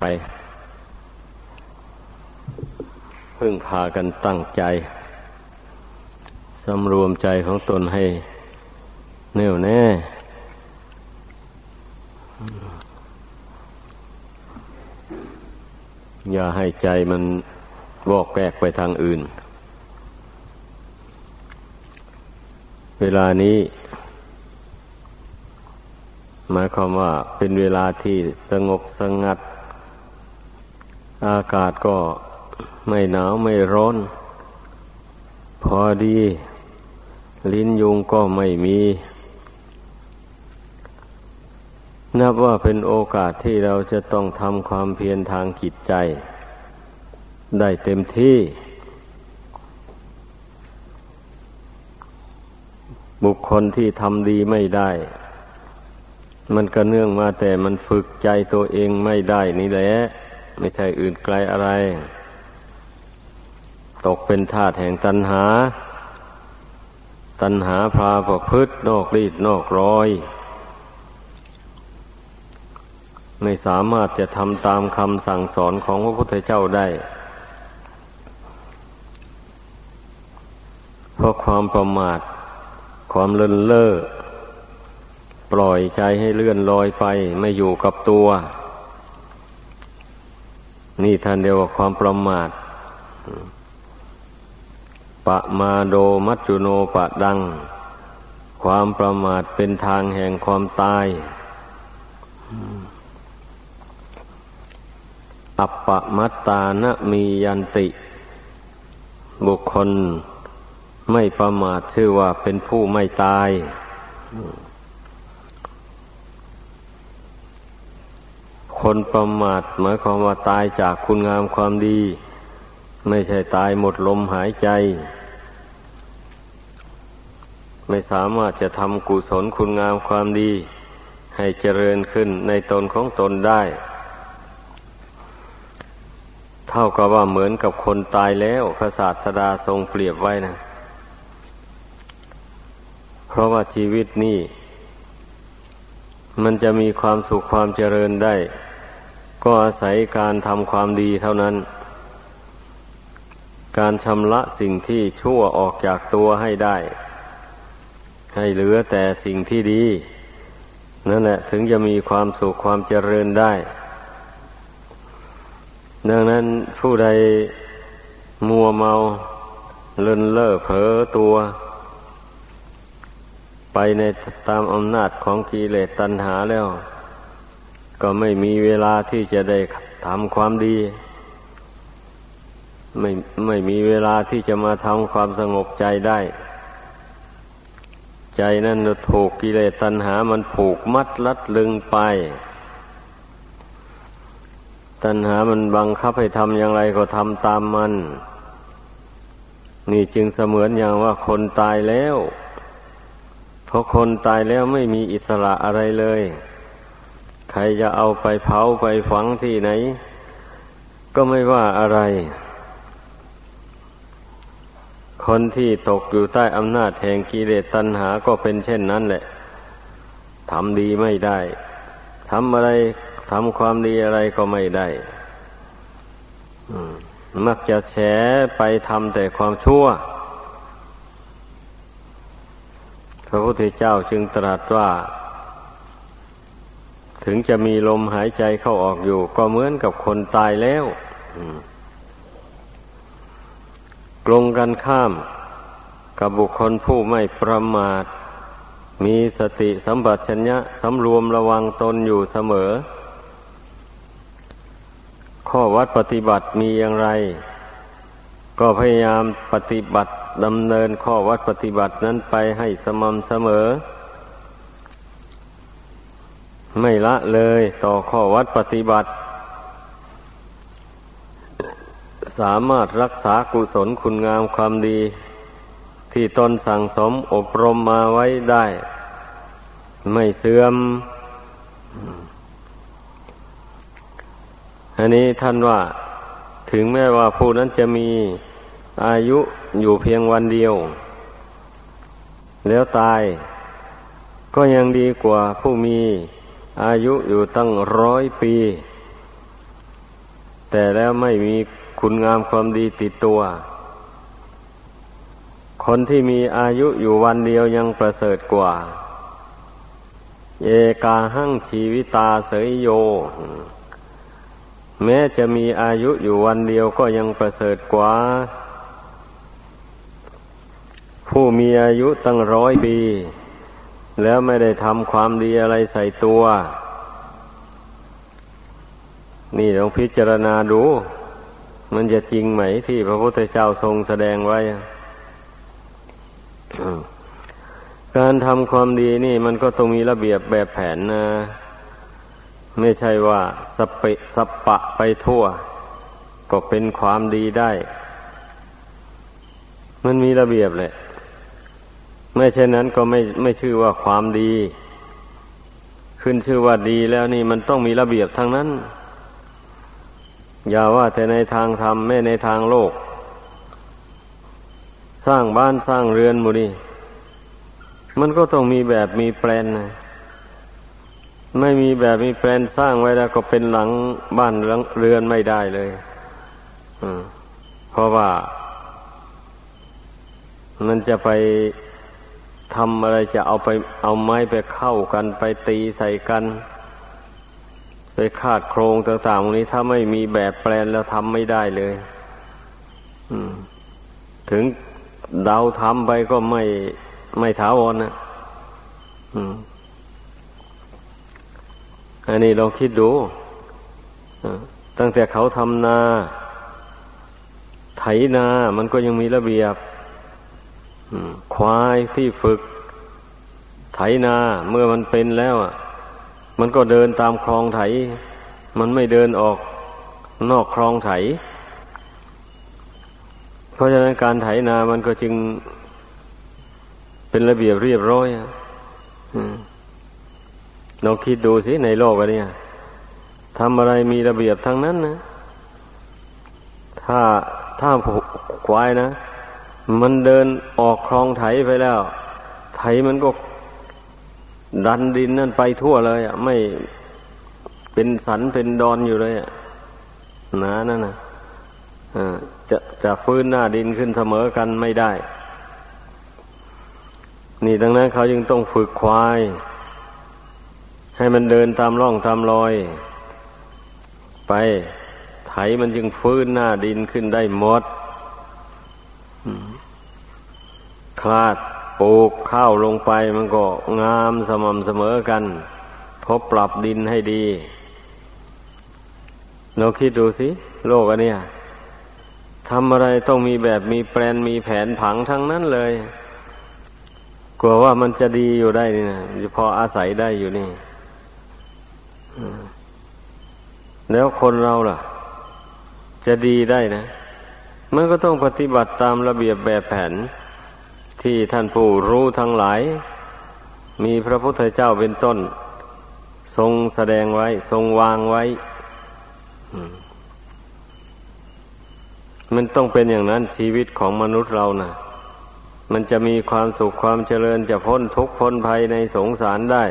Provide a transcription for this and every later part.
ไป พึ่งพากันตั้งใจสำรวมใจของตนให้แน่วแน่ อย่าให้ใจมันวอกแวกไปทางอื่น เวลานี้ หมายความว่าเป็นเวลาที่สงบสงัด อากาศก็ไม่หนาวไม่ร้อน พอดี ลิ้นยุงก็ไม่มี นับว่าเป็นโอกาสที่เราจะต้องทำความเพียรทางจิตใจ ได้เต็มที่ บุคคลที่ทำดีไม่ได้ มันก็เนื่องมาแต่มันฝึกใจตัวเองไม่ได้นี่แหละ ไม่ใช่อื่นไกลอะไร ตกเป็นทาสแห่งตัณหา ตัณหาพาประพฤตินอกรีดนอกรอย ไม่สามารถจะทำตามคำสั่งสอนของพระพุทธเจ้าได้ เพราะความประมาท ความเลินเล่อปล่อยใจให้เลื่อนลอยไปไม่อยู่กับตัว นี่ท่านเดียวว่าความประมาทปะมาโดมัจจุโนปะดัง ความประมาทเป็นทางแห่งความตาย อัปปมัตตานะมียันติ บุคคลไม่ประมาทชื่อว่าเป็นผู้ไม่ตาย คนประมาทหมายความว่าตายจากคุณงามความดี ไม่ใช่ตายหมดลมหายใจ ไม่สามารถจะทำกุศลคุณงามความดี ให้เจริญขึ้นในตนของตนได้ เท่ากับว่าเหมือนกับคนตายแล้วพระศาสดาทรงเปรียบไว้นะ เพราะว่าชีวิตนี้มันจะมีความสุขความเจริญได้ ก็อาศัยการทำความดีเท่านั้น การชำระสิ่งที่ชั่วออกจากตัวให้ได้ ให้เหลือแต่สิ่งที่ดี นั่นแหละถึงจะมีความสุขความเจริญได้ ดังนั้นผู้ใดมัวเมาเลินเล่อเผลอตัว ไปในตามอำนาจของกิเลสตัณหาแล้ว ก็ไม่มีเวลาที่จะได้ทำความดี ไม่ไม่มีเวลาที่จะมาทำความสงบใจได้ ใจนั่นถูกกิเลสตัณหามันผูกมัดลัดลึงไป ตัณหามันบังคับให้ทำอย่างไรก็ทำตามมัน นี่จึงเสมือนอย่างว่าคนตายแล้ว เพราะคนตายแล้วไม่มีอิสระอะไรเลย ใครจะเอาไปเผาไปฝังที่ไหน ก็ไม่ว่าอะไร คนที่ตกอยู่ใต้อำนาจแห่งกิเลสตัณหาก็เป็นเช่นนั้นแหละทำดีไม่ได้ทำอะไรทำความดีอะไรก็ไม่ได้มักจะแฉไปทำแต่ความชั่ว พระพุทธเจ้าจึงตรัสว่า ถึงจะมีลมหายใจเข้าออกอยู่ ก็เหมือนกับคนตายแล้วกลงกันข้าม กับบุคคลผู้ไม่ประมาท มีสติสัมปชัญญะสำรวมระวังตนอยู่เสมอ ข้อวัดปฏิบัติมีอย่างไร ก็พยายามปฏิบัติดำเนินข้อวัดปฏิบัตินั้นไปให้สม่ำเสมอ ไม่ละเลยต่อข้อวัดปฏิบัติ สามารถรักษากุศลคุณงามความดี ที่ตนสั่งสมอบรมมาไว้ได้ ไม่เสื่อม อันนี้ท่านว่า ถึงแม้ว่าผู้นั้นจะมีอายุอยู่เพียงวันเดียว แล้วตาย ก็ยังดีกว่าผู้มี อายุอยู่ตั้งร้อยปี แต่แล้วไม่มีคุณงามความดีติดตัว คนที่มีอายุอยู่วันเดียวยังประเสริฐกว่า เอกาหั่งชีวิตาเสยโย แม้จะมีอายุอยู่วันเดียวก็ยังประเสริฐกว่า ผู้มีอายุตั้งร้อยปี แล้วไม่ได้ทำความดีอะไรใส่ตัว นี่ลองพิจารณาดู มันจะจริงไหมที่พระพุทธเจ้าทรงแสดงไว้ การทำความดีนี่มันก็ต้องมีระเบียบแบบแผนนะ ไม่ใช่ว่าสเปะสปะไปทั่ว ก็เป็นความดีได้ มันมีระเบียบแหละ ไม่เช่นนั้นก็ไม่ไม่ชื่อว่าความดี ขึ้นชื่อว่าดีแล้วนี่มันต้องมีระเบียบทั้งนั้น อย่าว่าแต่ในทางธรรมแม่ในทางโลก สร้างบ้านสร้างเรือนมูนี่มันก็ต้องมีแบบมีแปลนนะไม่มีแบบมีแปลนสร้างไว้แล้วก็เป็นหลังบ้านเรือนไม่ได้เลยเพราะว่า มันจะไป ทำอะไรจะเอาไปเอาไม้ไปเข้ากันไปตีใส่กัน ไปคาดโครงต่างๆนี้ถ้าไม่มีแบบแปลนแล้วทำไม่ได้เลยถึงเดาทำไปก็ไม่ไม่ถาวรนะอันนี้ลองคิดดูตั้งแต่เขาทำนา ไถนา มันก็ยังมีระเบียบ ควายที่ฝึก ไถนาเมื่อมันเป็นแล้วอะ มันก็เดินตามคลองไถ มันไม่เดินออกนอกคลองไถ เพราะฉะนั้นการไถนามันก็จึงเป็นระเบียบเรียบร้อยอะลองคิดดูสิในโลกอันนี้ทำอะไรมีระเบียบทั้งนั้นนะ ถ้าถ้าควายนะ มันเดินออกคลองไถไปแล้ว ไถมันก็ดันดินนั่นไปทั่วเลยอะไม่เป็นสันเป็นดอนอยู่เลยอะนะนั่นนะจะจะฟื้นหน้าดินขึ้นเสมอกันไม่ได้ นี่ดังนั้นเขาจึงต้องฝึกควาย ให้มันเดินตามร่องตามรอย ไปไถมันจึงฟื้นหน้าดินขึ้นได้หมด คลาดปลูกข้าวลงไปมันก็งามสม่ำเสมอกันพบปรับดินให้ดี เราคิดดูสิ โลกอันเนี้ยทำอะไรต้องมีแบบมีแปลนมีแผนผังทั้งนั้นเลย กลัวว่ามันจะดีอยู่ได้นี่นะพออาศัยได้อยู่นี่แล้วคนเราล่ะ จะดีได้นะ มันก็ต้องปฏิบัติตามระเบียบแบบแผน ที่ท่านผู้รู้ทั้งหลาย มีพระพุทธเจ้าเป็นต้น ทรงแสดงไว้ ทรงวางไว้ มันต้องเป็นอย่างนั้นชีวิตของมนุษย์เรานะ่ะ มันจะมีความสุขความเจริญจะพ้นทุกข์พ้นภัยในสงสารได้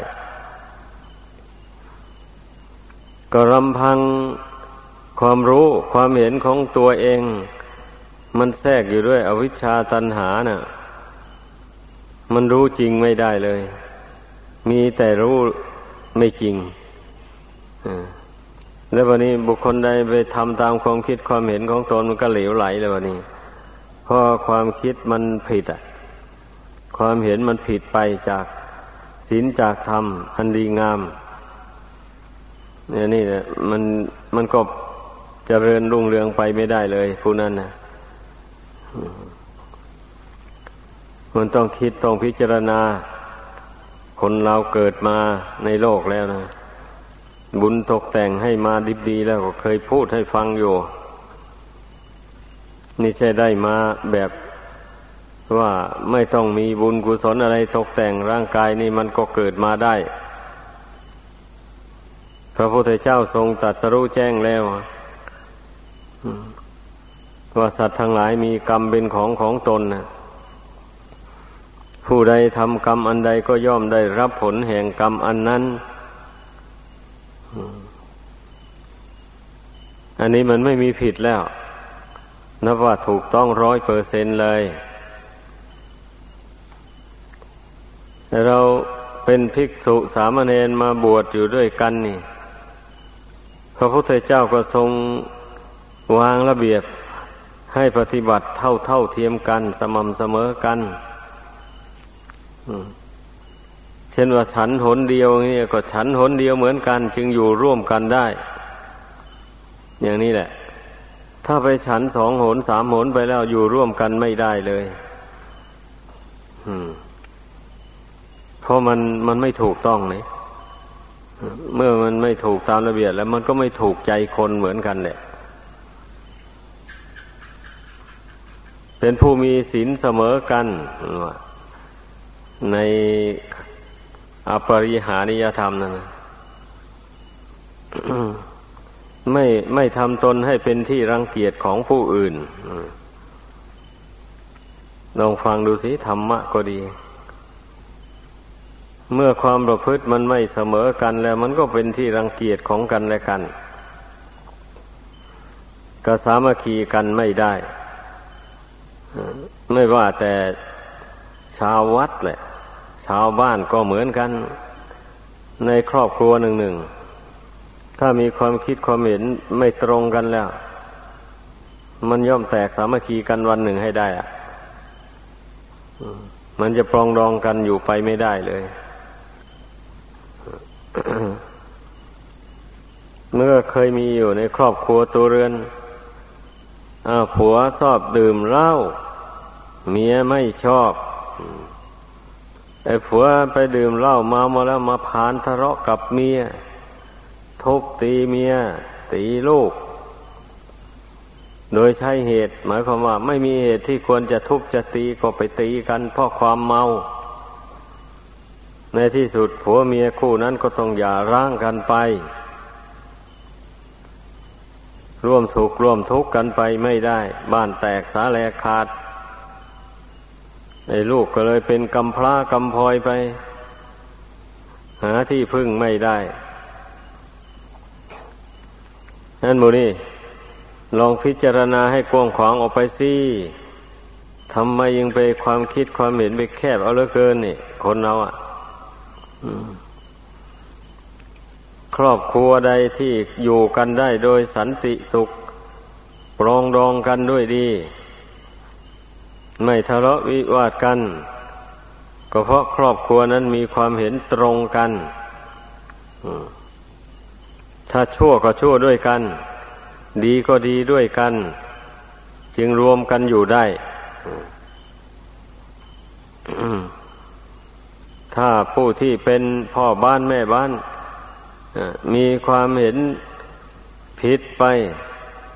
ก็รำพังความรู้ความเห็นของตัวเอง มันแทรกอยู่ด้วยอวิชชาตันหานะ่ะ มันรู้จริงไม่ได้เลย มีแต่รู้ไม่จริงแล้ววันนี้บุคคลใดไปทำตามความคิดความเห็นของตนมันก็เหลวไหลเลยวันนี้เพราะความคิดมันผิดอะ ความเห็นมันผิดไปจากศีลจากธรรม อันดีงามเนี่ยนี่นะมันมันก็จเจริญรุ่งเรืองไปไม่ได้เลยผู้นั้นนะ มันต้องคิดต้องพิจารณา คนเราเกิดมาในโลกแล้วนะ บุญตกแต่งให้มาดิบดีแล้วก็เคยพูดให้ฟังอยู่ นี่ใช่ได้มาแบบว่าไม่ต้องมีบุญกุศลอะไรตกแต่งร่างกายนี่มันก็เกิดมาได้ พระพุทธเจ้าทรงตัดสรู้แจ้งแล้วว่าสัตว์ทั้งหลายมีกรรมเป็นของของตนนะ ผู้ใดทำกรรมอันใดก็ย่อมได้รับผลแห่งกรรมอันนั้น อันนี้มันไม่มีผิดแล้ว นับว่าถูกต้องร้อยเปอร์เซนเลยเราเป็นภิกษุสามเณรมาบวชอยู่ด้วยกันนี่ พระพุทธเจ้าก็ทรงวางระเบียบให้ปฏิบัติเท่าเท่าเทียมกัน สม่ำเสมอกัน เช่นว่าฉันหนเดียวนี่ก็ฉันหนเดียวเหมือนกัน จึงอยู่ร่วมกันได้ อย่างนี้แหละ ถ้าไปฉันสองหนสามหนไปแล้วอยู่ร่วมกันไม่ได้เลยเพราะมันมันไม่ถูกต้องเลยเมื่อมันไม่ถูกตามระเบียบแล้วมันก็ไม่ถูกใจคนเหมือนกันแหละเป็นผู้มีศีลเสมอกัน ในอปริหานิยธรรมนั่นนะไม่ไม่ทำตนให้เป็นที่รังเกียจของผู้อื่นลองฟังดูสิธรรมะก็ดี เมื่อความประพฤติมันไม่เสมอกันแล้ว มันก็เป็นที่รังเกียจของกันและกันก็สามัคคีกันไม่ได้ ไม่ว่าแต่ชาววัดแหละ ชาวบ้านก็เหมือนกัน ในครอบครัวหนึ่งหนึ่งถ้ามีความคิดความเห็นไม่ตรงกันแล้ว มันย่อมแตกสามัคคีกันวันหนึ่งให้ได้อะมันจะปรองดองกันอยู่ไปไม่ได้เลย เมื่อเคยมีอยู่ในครอบครัวตัวเรือนอผัวชอบดื่มเหล้าเมียไม่ชอบ ไอ้ผัวไปดื่มเหล้ามามาแล้วมาพานทะเลาะกับเมียทุบตีเมีย ตีลูก โดยใช้เหตุ หมายความว่า ไม่มีเหตุที่ควรจะทุบจะตีก็ไปตีกันเพราะความเมา ในที่สุดผัวเมียคู่นั้นก็ต้องอย่าร้างกันไป ร่วมสุขร่วมทุกข์กันไปไม่ได้ บ้านแตกสาแลขาด ไอ้ลูกก็เลยเป็นกำพร้ากำพลอยไป หาที่พึ่งไม่ได้ นั่นมูนี่ลองพิจารณาให้กว้างขวางออกไปสิทำไมยังไปความคิดความเห็นไปแคบเอาเหลือเกินนี่ คนเราอะ่ะครอบครัวใดที่อยู่กันได้โดยสันติสุขปรองดองกันด้วยดี ไม่ทะเลาะวิวาทกัน ก็เพราะครอบครัวนั้นมีความเห็นตรงกันถ้าชั่วก็ชั่วด้วยกัน ดีก็ดีด้วยกัน จึงรวมกันอยู่ได้ถ้าผู้ที่เป็นพ่อบ้านแม่บ้านมีความเห็นผิดไป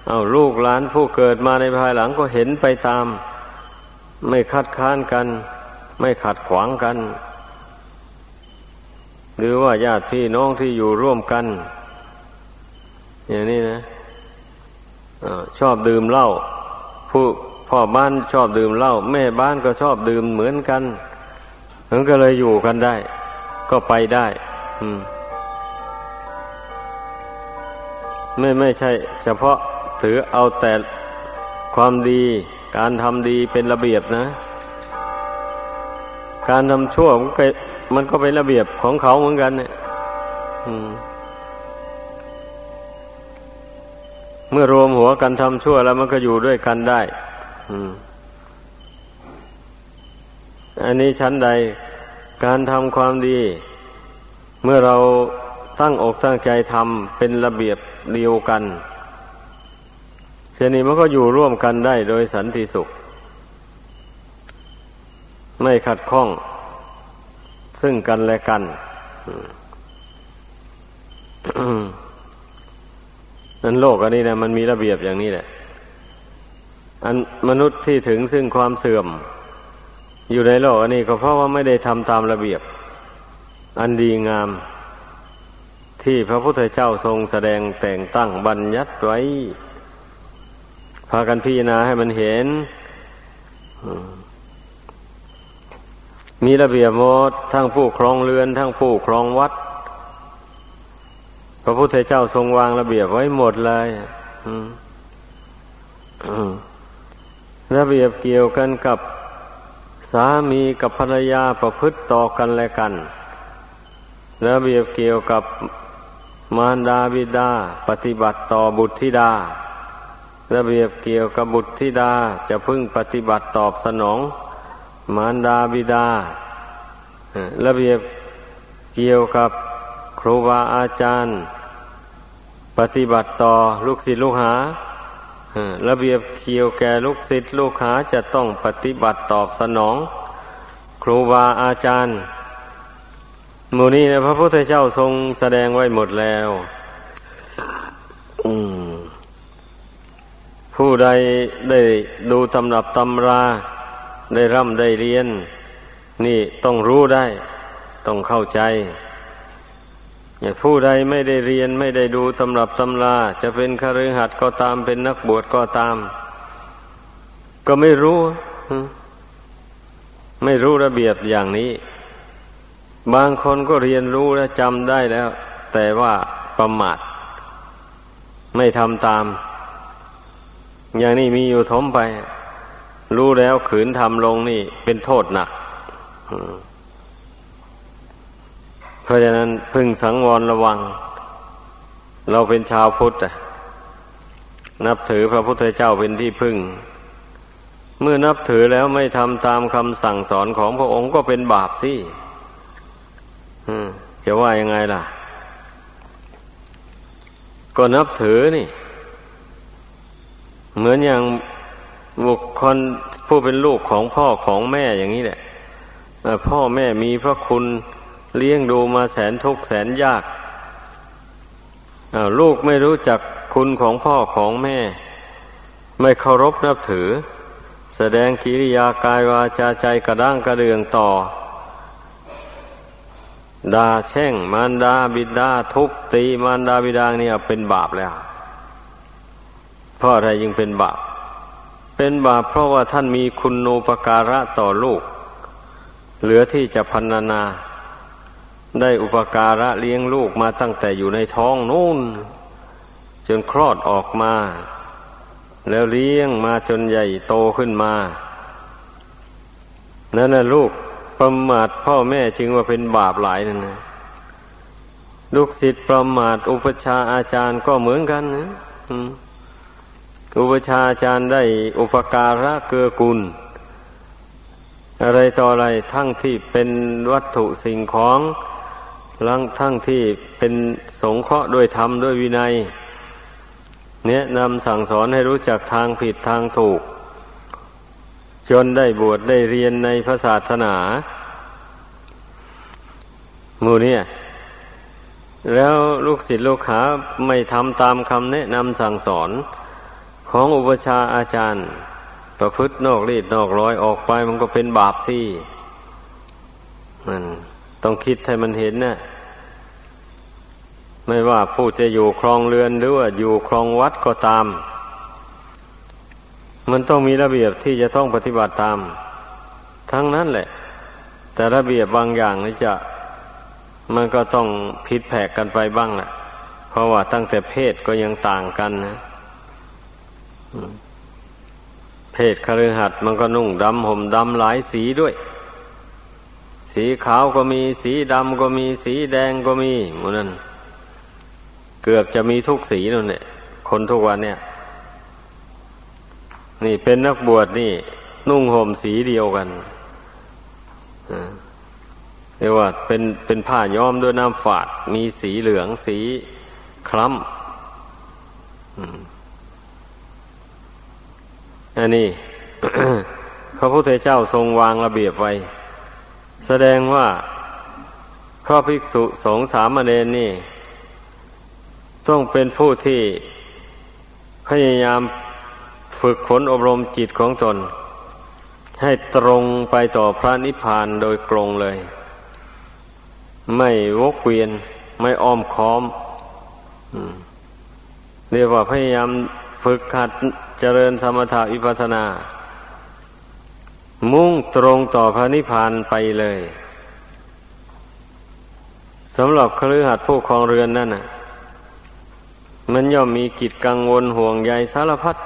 เอาลูกหลานผู้เกิดมาในภายหลังก็เห็นไปตาม ไม่คัดค้านกัน ไม่ขัดขวางกัน หรือว่าญาติพี่น้องที่อยู่ร่วมกัน อย่างนี้นะอชอบดื่มเหล้าผู้พ่อบ้านชอบดื่มเหล้าแม่บ้านก็ชอบดื่มเหมือนกันมันก็เลยอยู่กันได้ ก็ไปได้ อืมไม่ไม่ใช่ เฉพาะถือเอาแต่ความดี การทำดีเป็นระเบียบนะ การทำชั่วมันก็มันก็เป็นระเบียบของเขาเหมือนกัน เนี่ยเมื่อรวมหัวกันทำชั่วแล้วมันก็อยู่ด้วยกันได้อันนี้ชั้นใด การทำความดี เมื่อเราตั้งอกตั้งใจทำเป็นระเบียบเดียวกัน ช่นนี้มันก็อยู่ร่วมกันได้โดยสันติสุข ไม่ขัดข้อง ซึ่งกันและกันนั้นโลกอันนี้นะมันมีระเบียบอย่างนี้แหละ อันมนุษย์ที่ถึงซึ่งความเสื่อม อยู่ในโลกอันนี้ก็เพราะว่าไม่ได้ทำตามระเบียบ อันดีงาม ที่พระพุทธเจ้าทรงแสดงแต่งตั้งบัญญัติไว้ พากันพิจารณาให้มันเห็น มีระเบียบหมดทั้งผู้ครองเรือน ทั้งผู้ครองวัด พระพุทธเจ้าทรงวางระเบียบไว้หมดเลยระเบียบเกี่ยวกันกับสามีกับภรรยาประพฤติต่อกันและกัน ระเบียบเกี่ยวกับมารดาบิดา ปฏิบัติต่อบุตรธิดา ระเบียบเกี่ยวกับบุตรธิดาจะพึ่งปฏิบัติตอบสนอง มารดาบิดา ระเบียบเกี่ยวกับครูบาอาจารย์ ปฏิบัติต่อลูกศิษย์ลูกหาระเบียบเกี่ยวแก่ลูกศิษย์ลูกหาจะต้องปฏิบัติตอบสนอง ครูบาอาจารย์มูนี้นะพระพุทธเจ้าทรงแสดงไว้หมดแล้ว ผู้ใดได้ดูตำรับตำรา ได้ร่ำได้เรียน นี่ต้องรู้ได้ ต้องเข้าใจผู้ใดไม่ได้เรียนไม่ได้ดูตำรับตำรา จะเป็นคฤหัสถ์ก็ตามเป็นนักบวชก็ตาม ก็ไม่รู้ ไม่รู้ระเบียบอย่างนี้ บางคนก็เรียนรู้และจำได้แล้ว แต่ว่าประมาทไม่ทำตาม อย่างนี้มีอยู่ทมไป รู้แล้วขืนทำลงนี่เป็นโทษหนักเพราะฉะนั้นพึ่งสังวรระวัง เราเป็นชาวพุทธนับถือพระพุทธเจ้าเป็นที่พึ่ง เมื่อนับถือแล้วไม่ทำตามคำสั่งสอนของพระองค์ก็เป็นบาปสิจะว่ายังไงล่ะ ก็นับถือนี่ เหมือนอย่างบุคคลผู้เป็นลูกของพ่อของแม่อย่างนี้แหละพ่อแม่มีพระคุณเลี้ยงดูมาแสนทุกข์แสนยากลูกไม่รู้จักคุณของพ่อของแม่ ไม่เคารพนับถือ แสดงกิริยากายวาจาใจกระด้างกระเดืองต่อด่าแช่งมารดาบิดาทุบตีมารดาบิดาเนี่ยเป็นบาปแล้ว เพราะอะไรยึงเป็นบาป เป็นบาปเพราะว่าท่านมีคุณโนปการะต่อลูก เหลือที่จะพันนา ได้อุปการะเลี้ยงลูกมาตั้งแต่อยู่ในท้องนู่น จนคลอดออกมา แล้วเลี้ยงมาจนใหญ่โตขึ้นมานั่นนะลูกประมาทพ่อแม่จึงว่าเป็นบาปหลายนั่นนะลูกศิษย์ประมาทอุปชาอาจารย์ก็เหมือนกันนะ อุปชาอาจารย์ได้อุปการะเกื้อกูล อะไรต่ออะไรทั้งที่เป็นวัตถุสิ่งของลังทั้งที่เป็นสงเคราะห์ด้วยธรรมด้วยวินัยแนะนำสั่งสอนให้รู้จักทางผิดทางถูก จนได้บวชได้เรียนในพระศาสนาหมู่เนี่ย แล้วลูกศิษย์ลูกหาไม่ทำตามคำแนะนำสั่งสอน ของอุปชาอาจารย์ ประพฤตินอกรีดนอกร้อยออกไปมันก็เป็นบาปสิมันต้องคิดให้มันเห็นนะไม่ว่าผู้จะอยู่ครองเรือนหรือว่าอยู่ครองวัดก็ตาม มันต้องมีระเบียบที่จะต้องปฏิบัติตาม ทั้งนั้นแหละ แต่ระเบียบบางอย่างนี่จะ มันก็ต้องผิดแผกกันไปบ้างแหละเพราะว่าตั้งแต่เพศก็ยังต่างกันนะ เพศคฤหัสถ์มันก็นุ่งดำห่มดำหลายสีด้วย สีขาวก็มีสีดำก็มีสีแดงก็มีมันนั้นเกือบจะมีทุกสีนั่นแหละคนทุกวันเนี่ย นี่เป็นนักบวชนี่ นุ่งห่มสีเดียวกันเรียกว่าเป็นเป็นผ้าย้อมด้วยน้ำฝาด มีสีเหลืองสีคล้ำ อันนี้พระพุทธเจ้าทรงวางระเบียบไว้ แสดงว่าพระภิกษุสงฆ์สามเณรนี่ ต้องเป็นผู้ที่พยายามฝึกฝนอบรมจิตของตน ให้ตรงไปต่อพระนิพพานโดยตรงเลย ไม่วกเวียน ไม่อ้อมค้อมเรียกว่าพยายามฝึกขัด เจริญสมถะวิปัสนา มุ่งตรงต่อพระนิพพานไปเลยสำหรับครือหัดผู้ครองเรือนนั่นน่ะ มันย่อมมีกิจกังวลห่วงใยสารพัด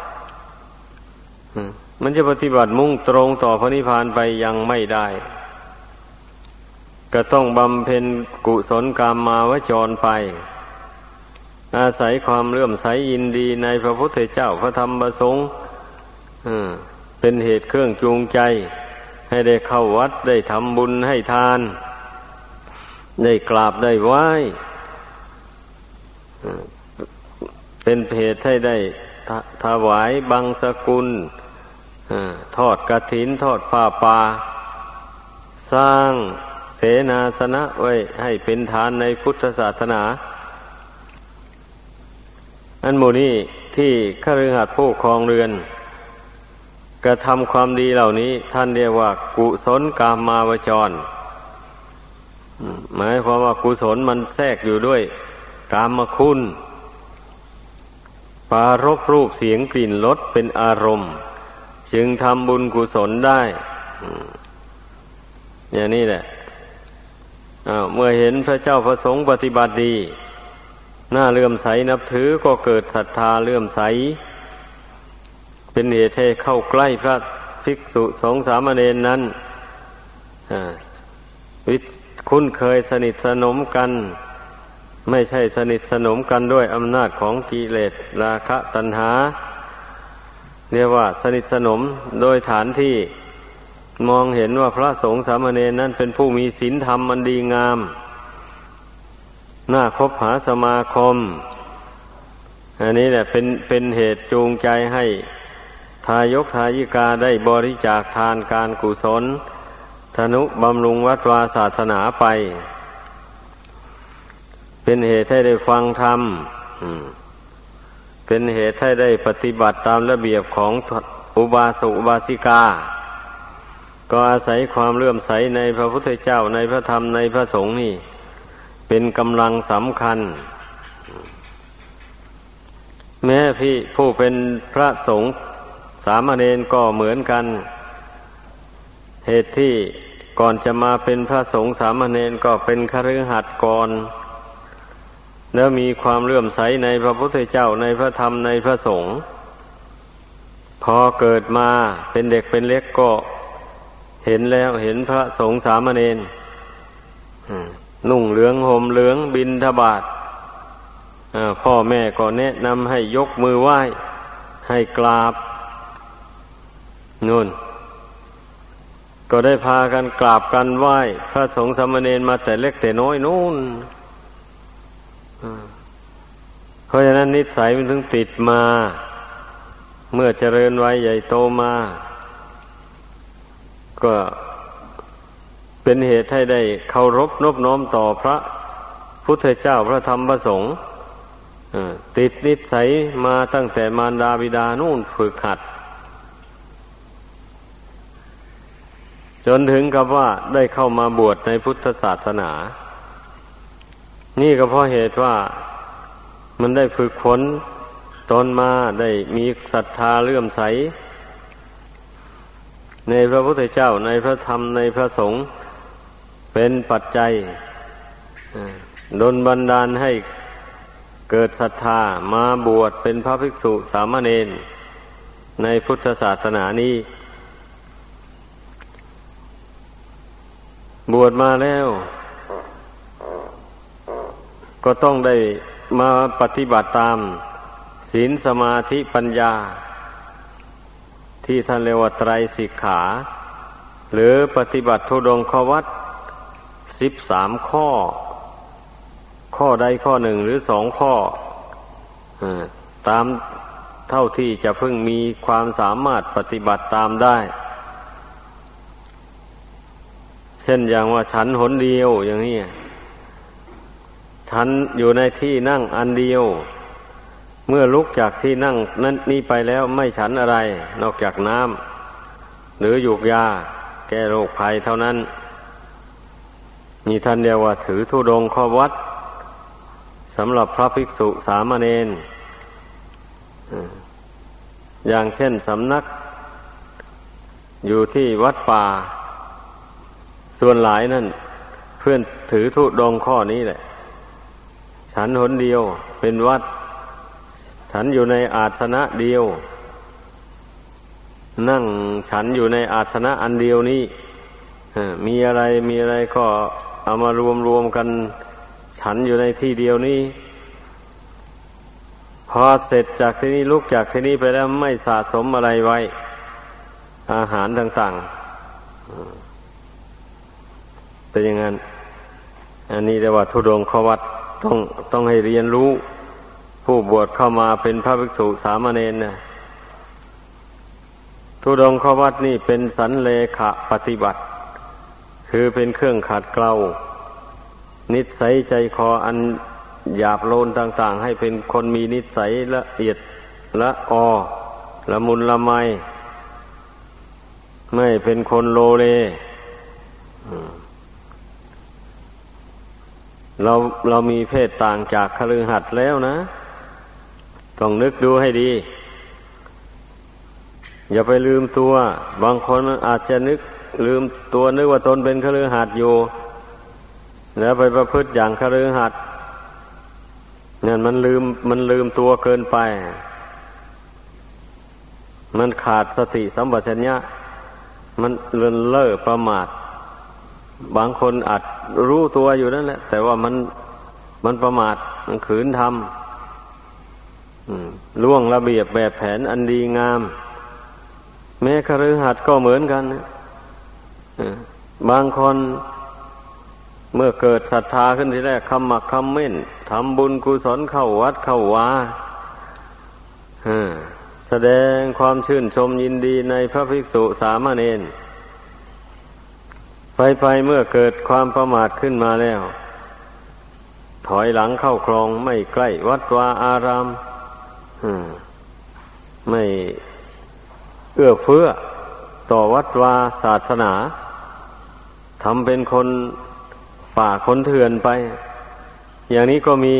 มันจะปฏิบัติมุ่งตรงต่อพระนิพพานไปยังไม่ได้ ก็ต้องบำเพ็ญกุศลกรรมมาวจรไป อาศัยความเลื่อมใสยินดีในพระพุทธเจ้าพระธรรมประสงค์เป็นเหตุเครื่องจูงใจ ให้ได้เข้าวัดได้ทำบุญให้ทาน ได้กราบได้ไหว้เป็นเหตุให้ได้ถวายบังสกุลทอดกระถินทอดผ้าป่าสร้างเสนาสนะไว้ให้เป็นฐานในพุทธศาสนา อันโมนี้ที่ข้ารือหัดผู้ครองเรือน กระทำความดีเหล่านี้ ท่านเรียกว่า กุศลกามาวจร หมายความว่ากุศลมันแทรกอยู่ด้วยกามคุณ ปารบรูปเสียงกลิ่นรสเป็นอารมณ์ จึงทำบุญกุศลได้ อย่างนี้แหละเมื่อเห็นพระเจ้าพระสงฆ์ปฏิบัติดี หน้าเลื่อมใสนับถือก็เกิดศรัทธาเลื่อมใส เป็นเหตุให้เข้าใกล้พระภิกษุสงฆ์สามเณรนั้นวิคุ้นเคยสนิทสนมกัน ไม่ใช่สนิทสนมกันด้วยอำนาจของกิเลสราคะตัณหา เรียกว่าสนิทสนมโดยฐานที่มองเห็นว่าพระสงฆ์สามเณรนั้นเป็นผู้มีศีลธรรมมันดีงาม น่าคบหาสมาคม อันนี้แหละเป็นเป็นเหตุจูงใจให้ทายกทายิกาได้บริจาคทานการกุศล ธนุบำรุงวัดวาศาสนาไป เป็นเหตุให้ได้ฟังธรรมเป็นเหตุให้ได้ปฏิบัติตามระเบียบของอุบาสกอุบาสิกา ก็อาศัยความเลื่อมใสในพระพุทธเจ้าในพระธรรมในพระสงฆ์นี่ เป็นกำลังสำคัญ แม้พี่ผู้เป็นพระสงฆ์สามเณรก็เหมือนกัน เหตุที่ก่อนจะมาเป็นพระสงฆ์สามเณรก็เป็นคฤหัสถ์ก่อน แล้วมีความเลื่อมใสในพระพุทธเจ้าในพระธรรมในพระสงฆ์พอเกิดมาเป็นเด็กเป็นเล็กก็เห็นแล้วเห็นพระสงฆ์สามเณร นุ่งเหลืองห่มเหลืองบินทบาทพ่อแม่ก็แนะนำให้ยกมือไหว้ ให้กราบนู่น ก็ได้พากันกราบกันไหว้ พระสงฆ์สามเณรมาแต่เล็กแต่น้อยนู่นเพราะฉะนั้นนิสัยมันถึงติดมา เมื่อเจริญไวัยใหญ่โตมา ก็ เป็นเหตุให้ได้เคารพนบน้อมต่อพระพุทธเจ้าพระธรรมพระสงฆ์ติดนิสัยมาตั้งแต่มารดาบิดานู่นฝึกหัด จนถึงกับว่าได้เข้ามาบวชในพุทธศาสนา นี่ก็เพราะเหตุว่ามันได้ฝึกฝนตนมาได้มีศรัทธาเลื่อมใส ในพระพุทธเจ้าในพระธรรมในพระสงฆ์ เป็นปัจจัยดนบันดาลให้เกิดศรัทธามาบวชเป็นพระภิกษุสามเณรในพุทธศาสนานี้ บวชมาแล้ว ก็ต้องได้มาปฏิบัติตามศีลสมาธิปัญญา ที่ท่านเรียกว่าไตรสิกขา หรือปฏิบัติทุดงขวัต สิบสามข้อ ข้อใดข้อหนึ่งหรือสองข้ออตามเท่าที่จะเพิ่งมีความสามารถปฏิบัติตามได้ เช่นอย่างว่าฉันหนเดียวอย่างนี้ฉันอยู่ในที่นั่งอันเดียว เมื่อลุกจากที่นั่งนั้นนี่ไปแล้วไม่ฉันอะไร นอกจากน้ำหรือหยูกยา แก้โรคภัยเท่านั้น นี่ท่านเรียกว่าถือธุดงข้อวัดสำหรับพระภิกษุสามเณรอย่างเช่นสำนัก อยู่ที่วัดป่า ส่วนหลายนั่น เพื่อนถือธุดงข้อนี้แหละ ฉันหนเดียวเป็นวัด ฉันอยู่ในอาสนะเดียว นั่งฉันอยู่ในอาสนะอันเดียวนี้มีอะไรมีอะไรก็ เอามารวมรวมกันฉันอยู่ในที่เดียวนี้ พอเสร็จจากที่นี้ลุกจากที่นี้ไปแล้วไม่สะสมอะไรไว้ อาหารต่างๆเป็นอย่างนั้น อันนี้เรียกว่าทุดงขวัตต้องต้องให้เรียนรู้ ผู้บวชเข้ามาเป็นพระภิกษุสามเณรนะทุดงขวัตนี่เป็นสันเลขะปฏิบัติ คือเป็นเครื่องขัดเกลานิสัยใจคออันหยาบโลนต่าง ๆ ให้เป็นคนมีนิสัยละเอียดละออละมุนละไม ไม่เป็นคนโลเลเราเรามีเพศต่างจากคฤหัสถ์แล้วนะ ต้องนึกดูให้ดี อย่าไปลืมตัว บางคนอาจจะนึก ลืมตัวนึกว่าตนเป็นคฤหัสถ์อยู่ แล้วไปประพฤติอย่างคฤหัสถ์เนี่ยมันลืมมันลืมตัวเกินไป มันขาดสติสัมปชัญญะมันเลินเล่อประมาท บางคนอาจรู้ตัวอยู่นั่นแหละ แต่ว่ามันมันประมาทมันขืนทำล่วงระเบียบแบบแผนอันดีงาม แม้คฤหัสถ์ก็เหมือนกันนะ บางคนเมื่อเกิดศรัทธาขึ้นทีแรกคำหมักคำเม่นทำบุญกุศลเข้าวัดเข้าวาแสดงความชื่นชมยินดีในพระภิกษุสามเณรไปไปเมื่อเกิดความประมาทขึ้นมาแล้ว ถอยหลังเข้าครองไม่ใกล้วัดวาอารามไม่เอื้อเฟื้อต่อวัดวาศาสนา ทำเป็นคนป่าคนเถื่อนไป อย่างนี้ก็มี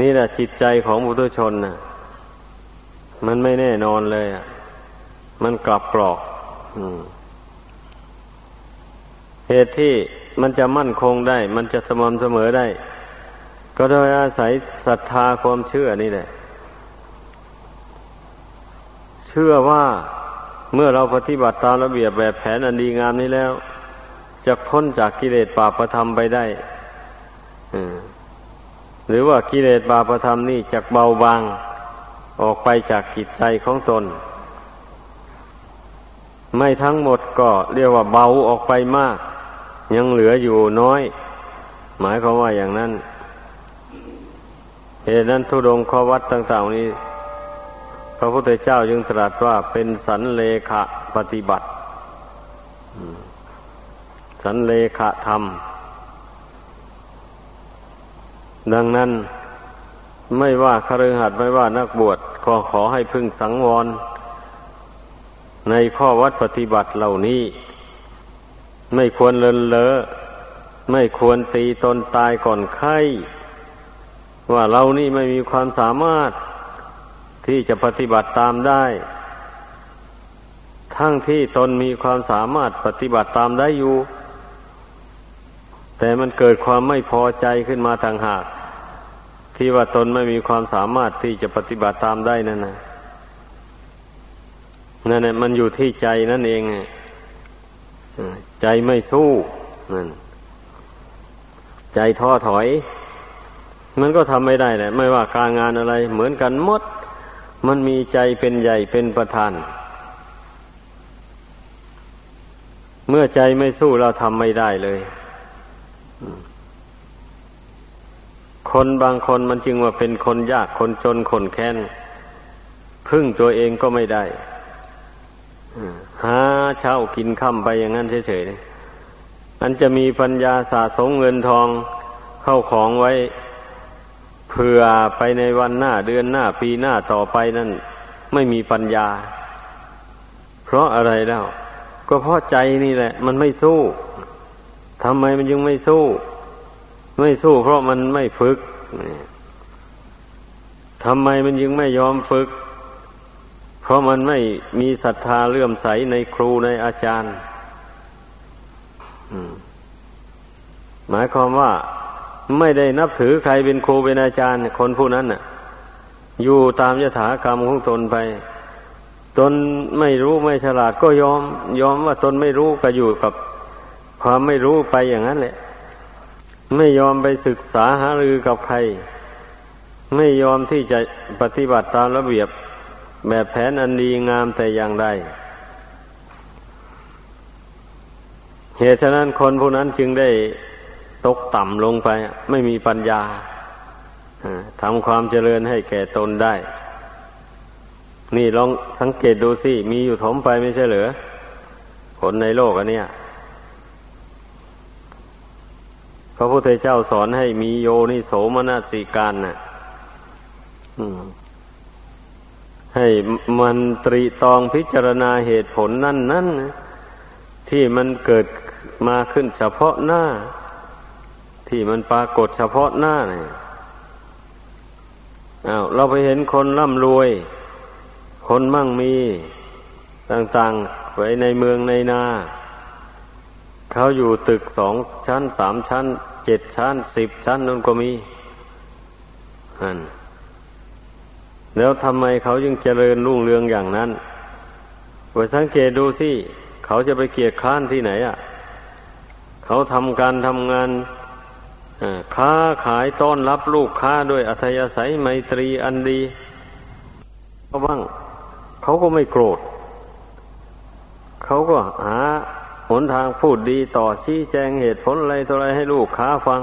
นี่แหละจิตใจของบุตุชนนะมันไม่แน่นอนเลยอะ มันกลับกรอกเหตุที่มันจะมั่นคงได้ มันจะสม่ำเสมอได้ ก็โดยอาศัยศรัทธาความเชื่อนี่แหละ เชื่อว่า เมื่อเราปฏิบัติตามระเบียบแบบแผนอันดีงามนี้แล้ว จะพ้นจากกิเลสปาประธรรมไปได้หรือว่ากิเลสปาประธรรมนี่จะเบาบางออกไปจากกิจใจของตน ไม่ทั้งหมดก็เรียกว่าเบาออกไปมาก ยังเหลืออยู่น้อย หมายความว่าอย่างนั้นเหตุนั้นทุดงข้อวัดต่าง ๆ นี้ พระพุทธเจ้าจึงตรัสว่าเป็นสันเลขะปฏิบัติ สันเลขะธรรม ดังนั้นไม่ว่าคฤหัสถ์ไม่ว่านักบวชก็ขอให้พึ่งสังวร ในข้อวัดปฏิบัติเหล่านี้ ไม่ควรเลินเลอไม่ควรตีตนตายก่อนไข้ ว่าเรานี่ไม่มีความสามารถ ที่จะปฏิบัติตามได้ ทั้งที่ตนมีความสามารถปฏิบัติตามได้อยู่ แต่มันเกิดความไม่พอใจขึ้นมาทางหาก ที่ว่าตนไม่มีความสามารถที่จะปฏิบัติตามได้นั่นนะนั่นแหละมันอยู่ที่ใจนั่นเองใจไม่สู้นั่นใจท้อถอย มันก็ทำไม่ได้แหละ ไม่ว่าการงานอะไร เหมือนกันหมด มันมีใจเป็นใหญ่เป็นประธาน เมื่อใจไม่สู้เราทำไม่ได้เลย คนบางคนมันจึงว่าเป็นคนยากคนจนคนแค้น พึ่งตัวเองก็ไม่ได้หาเช่ากินค่ำไปอย่างนั้นเฉยๆอันจะมีปัญญาสะสมเงินทองเข้าของไว้ เผื่อไปในวันหน้าเดือนหน้าปีหน้าต่อไปนั่น ไม่มีปัญญา เพราะอะไรแล้ว ก็เพราะใจนี่แหละ มันไม่สู้ทำไมมันยังไม่สู้ ไม่สู้ เพราะมันไม่ฝึกทำไมมันยังไม่ยอมฝึก เพราะมันไม่มีศรัทธาเลื่อมใสในครูในอาจารย์หมายความว่า ไม่ได้นับถือใครเป็นครูเป็นอาจารย์ คนผู้นั้นน่ะ อยู่ตามยถากรรมของตนไป ตนไม่รู้ไม่ฉลาดก็ยอม ยอมว่าตนไม่รู้ก็อยู่กับความไม่รู้ไปอย่างนั้นแหละ ไม่ยอมไปศึกษาหารือกับใคร ไม่ยอมที่จะปฏิบัติตามระเบียบแบบแผนอันดีงามแต่อย่างใดเหตุฉะนั้นคนผู้นั้นจึงได้ ตกต่ำลงไป ไม่มีปัญญาทำความเจริญให้แก่ตนได้ นี่ลองสังเกตดูสิ มีอยู่ถมไปไม่ใช่เหรือคนในโลกอันเนี้ยพระพุทธเจ้าสอนให้มีโยนิโสมนสิการนะ่ะให้มันตรีตองพิจารณาเหตุผลนั่นนั่นที่มันเกิดมาขึ้นเฉพาะหน้า ที่มันปรากฏเฉพาะหน้าเนี่ยอ้าวเราไปเห็นคนร่ำรวย คนมั่งมีต่างๆไว้ในเมืองในนา เขาอยู่ตึกสองชั้นสามชั้นเจ็ดชั้นสิบชั้นนั่นก็มีอันแล้วทำไมเขายังเจริญรุ่งเรืองอย่างนั้นไปสังเกตดูสิ เขาจะไปเกียรค้านที่ไหนอะ เขาทำการทำงาน ค้าขายต้อนรับลูกค้าด้วยอัธยาศัยไมตรีอันดีเขาบ้างเขาก็ไม่โกรธ เขาก็หาหนทางพูดดีต่อชี้แจงเหตุผลอะไรตัวอะไรให้ลูกค้าฟัง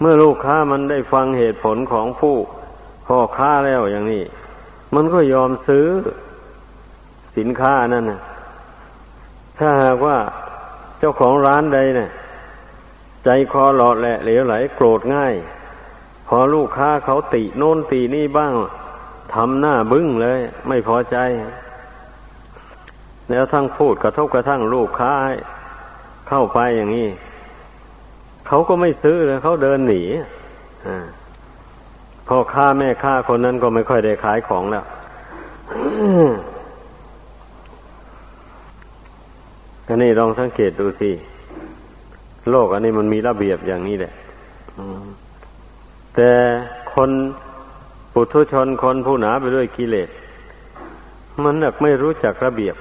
เมื่อลูกค้ามันได้ฟังเหตุผลของผู้พ่อค้าแล้วอย่างนี้ มันก็ยอมซื้อสินค้านั่นนะถ้าหากว่าเจ้าของร้านใดเนะี่ย ใจคอหล่อแหละเหลวไหลโกรธง่าย พอลูกค้าเขาติโน่นตีนี่บ้างทำหน้าบึ้งเลย ไม่พอใจ แล้วทั้งพูดกระทบกระทั่งลูกค้าเข้าไปอย่างนี้เขาก็ไม่ซื้อเลยเขาเดินหนีพ่อค้าแม่ค้าคนนั้นก็ไม่ค่อยได้ขายของแล้วก็นี่ลองสังเกตดูสิ โลกอันนี้มันมีระเบียบอย่างนี้แหละแต่คนปุถุชนคนผู้หนาไปด้วยกิเลส มันหนักไม่รู้จักระเบียบ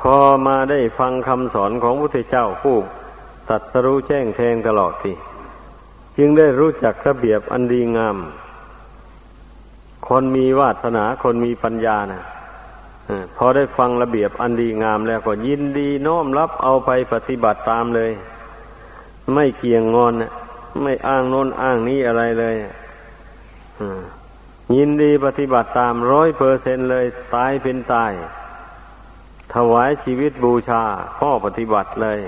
พอมาได้ฟังคำสอนของพระพุทธเจ้าผู้ตัดสรู้แจ้งแทงตลอดทีจึงได้รู้จักระเบียบอันดีงาม คนมีวาสนาคนมีปัญญานะ พอได้ฟังระเบียบอันดีงามแล้วก็ยินดีน้อมรับเอาไปปฏิบัติตามเลย ไม่เกี่ยงงอนไม่อ้างโน้นอ้างนี้อะไรเลยยินดีปฏิบัติตามร้อยเปอร์เซนเลย ตายเป็นตาย ถวายชีวิตบูชาพ่อปฏิบัติเลย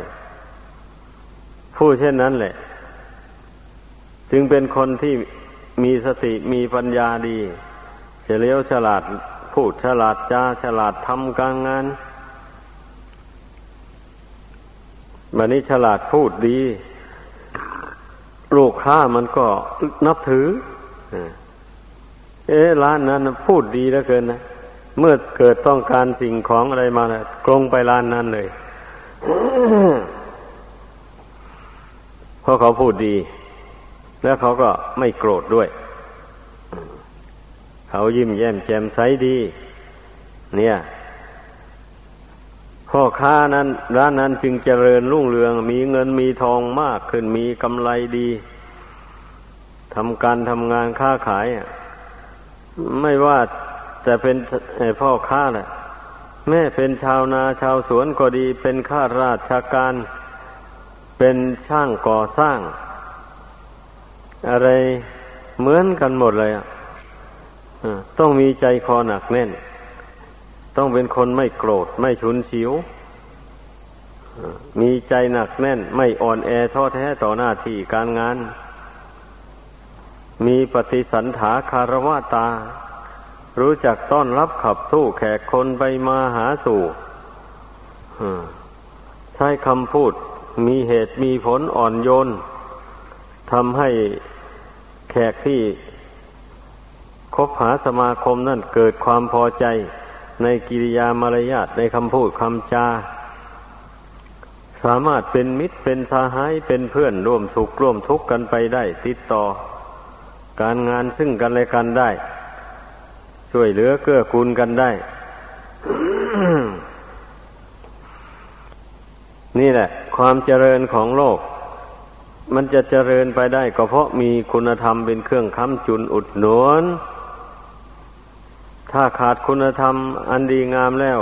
ผู้เช่นนั้นแหละ จึงเป็นคนที่มีสติมีปัญญาดี เฉลียวฉลาด พูดฉลาดจาฉลาดทำการงานบันนี้ฉลาดพูดดี ลูกค้ามันก็นับถือ เอ๊ะร้านนั้นพูดดีเหลือเกินนะ เมื่อเกิดต้องการสิ่งของอะไรมานะกลงไปร้านนั้นเลย เพราะเขาพูดดี แล้วเขาก็ไม่โกรธด้วย เขายิ้มแย้มแจ่มใสดี เนี่ย พ่อค้านั้น ร้านนั้นจึงเจริญรุ่งเรือง มีเงินมีทองมากขึ้นมีกำไรดีทำการทำงานค้าขาย ไม่ว่าจะเป็นพ่อค้าแหละแม่เป็นชาวนาชาวสวนก็ดี เป็นข้าราชการ เป็นช่างก่อสร้าง อะไรเหมือนกันหมดเลยอะ ต้องมีใจคอหนักแน่น ต้องเป็นคนไม่โกรธไม่ฉุนเฉียวมีใจหนักแน่น ไม่อ่อนแอท้อแท้ต่อหน้าที่การงาน มีปฏิสันถาคารวะตา รู้จักต้อนรับขับสู้แขกคนไปมาหาสู่ใช้คำพูดมีเหตุมีผลอ่อนโยนทำให้แขกที่ คบหาสมาคมนั่นเกิดความพอใจในกิริยามารยาทในคำพูดคำจา สามารถเป็นมิตรเป็นสาหายเป็นเพื่อนร่วมสุขร่วมทุกข์กันไปได้ ติดต่อ การงานซึ่งกันและกันได้ ช่วยเหลือเกื้อกูลกันได้ นี่แหละ ความเจริญของโลก มันจะเจริญไปได้ก็เพราะมีคุณธรรมเป็นเครื่องค้ำจุนอุดหนุน ถ้าขาดคุณธรรมอันดีงามแล้ว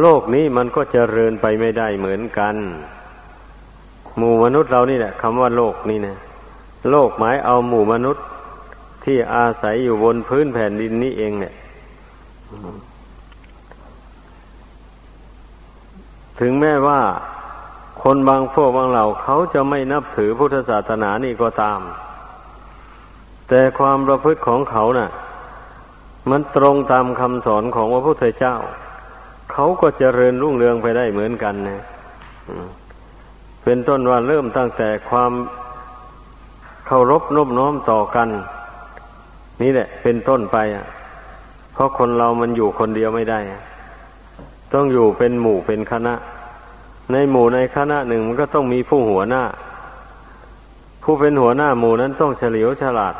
โลกนี้มันก็เจริญไปไม่ได้เหมือนกันหมู่มนุษย์เรานี่แหละคำว่าโลกนี่นะโลกหมายเอาหมู่มนุษย์ที่อาศัยอยู่บนพื้นแผ่นดินนี้เองเนี่ยถึงแม้ว่าคนบางพวกบางเหล่าเขาจะไม่นับถือพุทธศาสนานี่ก็ตาม แต่ความประพฤติของเขานะ่ะ มันตรงตามคำสอนของพระพุทธเจ้า เขาก็เจริญรุ่งเรืองไปได้เหมือนกันนะเป็นต้นว่าเริ่มตั้งแต่ความเคารพนบน้อมต่อกัน นี่แหละ เป็นต้นไปอะเพราะคนเรามันอยู่คนเดียวไม่ได้ ต้องอยู่เป็นหมู่เป็นคณะ ในหมู่ในคณะหนึ่งมันก็ต้องมีผู้หัวหน้า ผู้เป็นหัวหน้าหมู่นั้นต้องเฉลียวฉลาด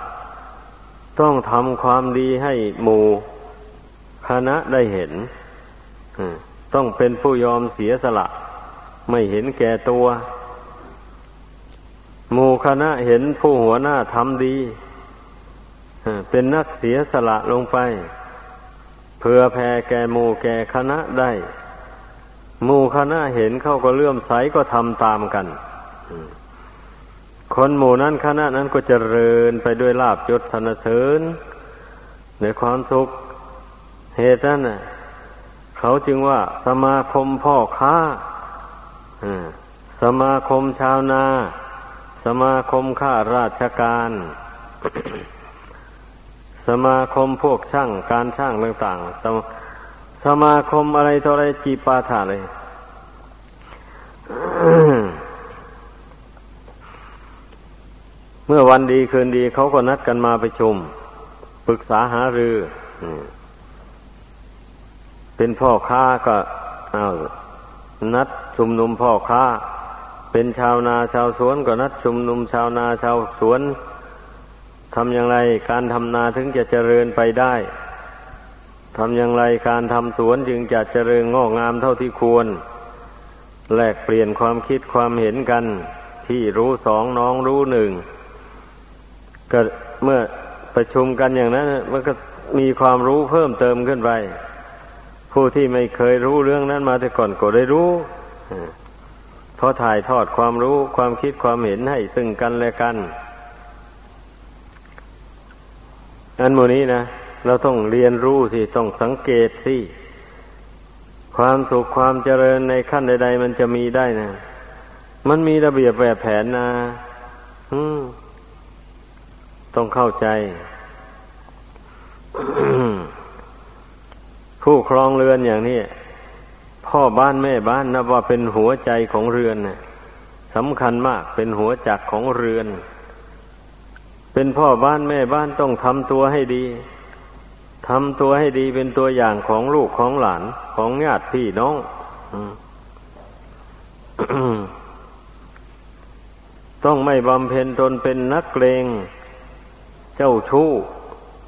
ต้องทำความดีให้หมู่คณะได้เห็น ต้องเป็นผู้ยอมเสียสละ ไม่เห็นแก่ตัว หมู่คณะเห็นผู้หัวหน้าทำดีเป็นนักเสียสละลงไป เพื่อแผ่แก่หมู่แก่คณะได้หมู่คณะเห็นเขาก็เลื่อมใสก็ทำตามกัน คนหมู่นั้นคณะนั้นก็จเจริญไปด้วยลาบยศธนเสริญในความสุขเหตุนั้นน่ะ เขาจึงว่าสมาคมพ่อค้าสมาคมชาวนา สมาคมข้าราชการ สมาคมพวกช่างการช่างต่างๆสมสมาคมอะไรต่ออะไรจีปาถาเลย เมื่อวันดีคืนดีเขาก็นัดกันมาไปชุมปรึกษาหารือเป็นพ่อค้าก็เอานัดชุมนุมพ่อค้า เป็นชาวนาชาวสวนก็นัดชุมนุมชาวนาชาวสวนทำอย่างไรการทำนาถึงจะเจริญไปได้ทำอย่างไรการทำสวนจึงจะเจริญงอกงามเท่าที่ควร แลกเปลี่ยนความคิดความเห็นกัน ที่รู้สองน้องรู้หนึ่ง ก็เมื่อประชุมกันอย่างนั้นมันก็มีความรู้เพิ่มเติมขึ้นไป ผู้ที่ไม่เคยรู้เรื่องนั้นมาแต่ก่อนก็ได้รู้เพราะถ่ายทอดความรู้ความคิดความเห็นให้ซึ่งกันและกัน อันโมนี้นะเราต้องเรียนรู้สิต้องสังเกตสิความสุขความเจริญในขั้นใด ๆ มันจะมีได้นะ มันมีระเบียบแบบแผนนะอืม ต้องเข้าใจ ผู้ครองเรือนอย่างนี้พ่อบ้านแม่บ้านนับว่าเป็นหัวใจของเรือนสำคัญมากเป็นหัวจักของเรือน เป็นพ่อบ้านแม่บ้านต้องทำตัวให้ดีทำตัวให้ดีเป็นตัวอย่างของลูกของหลานของญาติพี่น้องต้องไม่บำเพ็ญตนเป็นนักเลง เจ้าชู้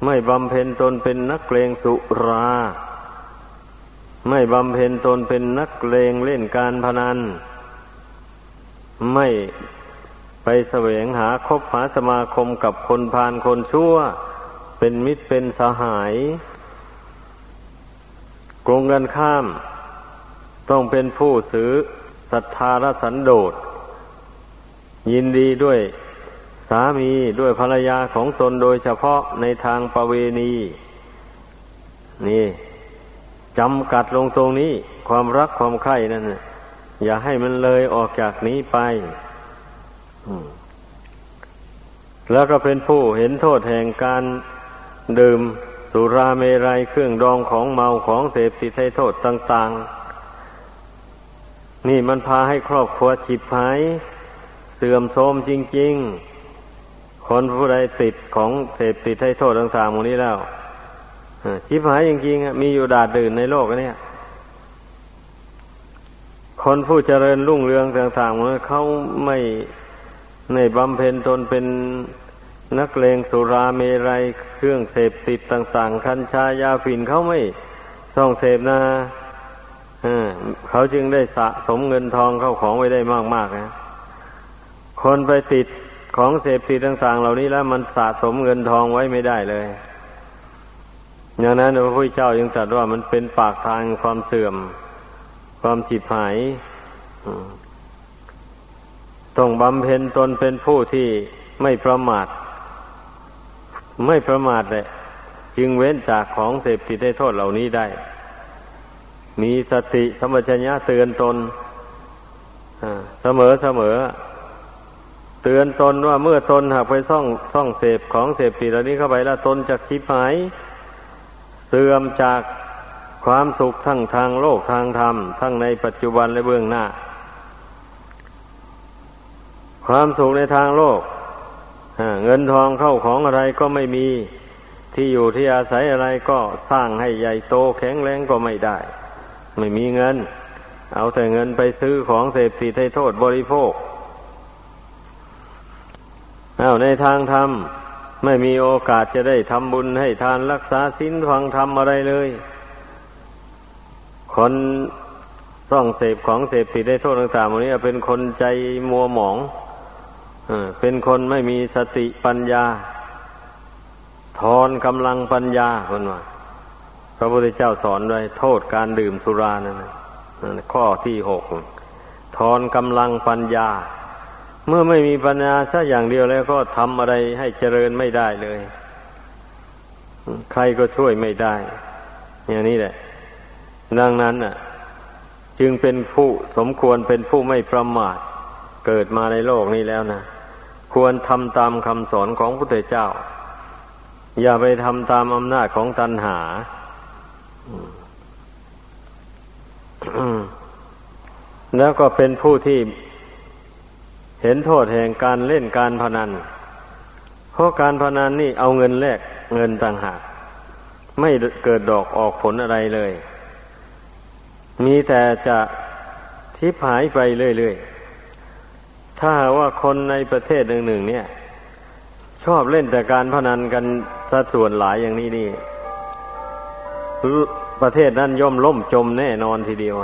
ไม่บำเพ็ญตนเป็นนักเลงสุรา ไม่บำเพ็ญตนเป็นนักเลงเล่นการพนัน ไม่ไปแสวงหาคบหาสมาคมกับคนพาลคนชั่ว เป็นมิตรเป็นสหายกรงกันข้าม ต้องเป็นผู้ซื้อศรัทธาและสันโดษยินดีด้วย สามีด้วยภรรยาของตนโดยเฉพาะในทางประเวณี นี่จำกัดลงตรงนี้ความรักความใคร่นั่นอย่าให้มันเลยออกจากนี้ไปแล้วก็เป็นผู้เห็นโทษแห่งการดื่มสุราเมรัยเครื่องดองของเมาของเสพติดให้โทษต่าง ๆ นี่มันพาให้ครอบครัวฉิบหาย เสื่อมโทรมจริง ๆ คนผู้ใดติดของเสพติดให้โทษต่างๆหมดนี้แล้วชิบหายจริงๆมีอยู่ดาดดื่นในโลกนี้คนผู้เจริญรุ่งเรืองต่างๆเขาไม่ในบำเพ็ญตนเป็นนักเลงสุราเมรัยเครื่องเสพติดต่างๆ คัญชายาฝิ่นเขาไม่ส่องเสพนะเขาจึงได้สะสมเงินทองเข้าของไว้ได้มากๆนะคนไปติด ของเสพติดต่างๆ เหล่านี้แล้วมันสะสมเงินทองไว้ไม่ได้เลยอย่างนั้นพระพุทธเจ้ายังตรัสว่ามันเป็นปากทางความเสื่อม ความจิตหายต้องบำเพ็ญตนเป็นผู้ที่ไม่ประมาท ไม่ประมาทเลยจึงเว้นจากของเสพติดได้โทษเหล่านี้ได้ มีสติสมัชัญญะเตือนตนเสมอเสมอ เตือนตนว่าเมื่อตนหากไปซ่องซ่องเสพของเสพติดเหล่านี้เข้าไปแล้วตนจะคิดหายเสื่อมจากความสุขทั้งทางโลกทางธรรม ทั้งในปัจจุบันและเบื้องหน้า ความสุขในทางโลกเงินทองเข้าของอะไรก็ไม่มีที่อยู่ที่อาศัยอะไรก็สร้างให้ใหญ่โตแข็งแรงก็ไม่ได้ ไม่มีเงิน เอาแต่เงินไปซื้อของเสพติดให้โทษบริโภค อาในทางธรรมไม่มีโอกาสจะได้ทำบุญให้ทานรักษาศีลฟังธรรมอะไรเลย คนต้องเสพของเสพติดได้โทษต่างๆวันนี้เป็นคนใจมัวหมองเป็นคนไม่มีสติปัญญา ทอนกำลังปัญญาคนว่าพระพุทธเจ้าสอนไว้โทษการดื่มสุรานั่นนะข้อที่หกทอนกำลังปัญญา เมื่อไม่มีปัญญาแค่อย่างเดียวแล้วก็ทำอะไรให้เจริญไม่ได้เลย ใครก็ช่วยไม่ได้ อย่างนี้แหละ ดังนั้นน่ะ จึงเป็นผู้สมควรเป็นผู้ไม่ประมาท เกิดมาในโลกนี้แล้วนะควรทำตามคำสอนของพระพุทธเจ้า อย่าไปทำตามอำนาจของตัณหาแล้วก็เป็นผู้ที่ เห็นโทษแห่งการเล่นการพนัน เพราะการพนันนี่เอาเงินแลกเงินต่างหาก ไม่เกิดดอกออกผลอะไรเลย มีแต่จะทิพหายไปเรื่อยๆ ถ้าว่าคนในประเทศหนึ่งๆเนี่ย ชอบเล่นแต่การพนันกันสัดส่วนหลายอย่างนี้นี่ประเทศนั้นย่อมล่มจมแน่นอนทีเดียว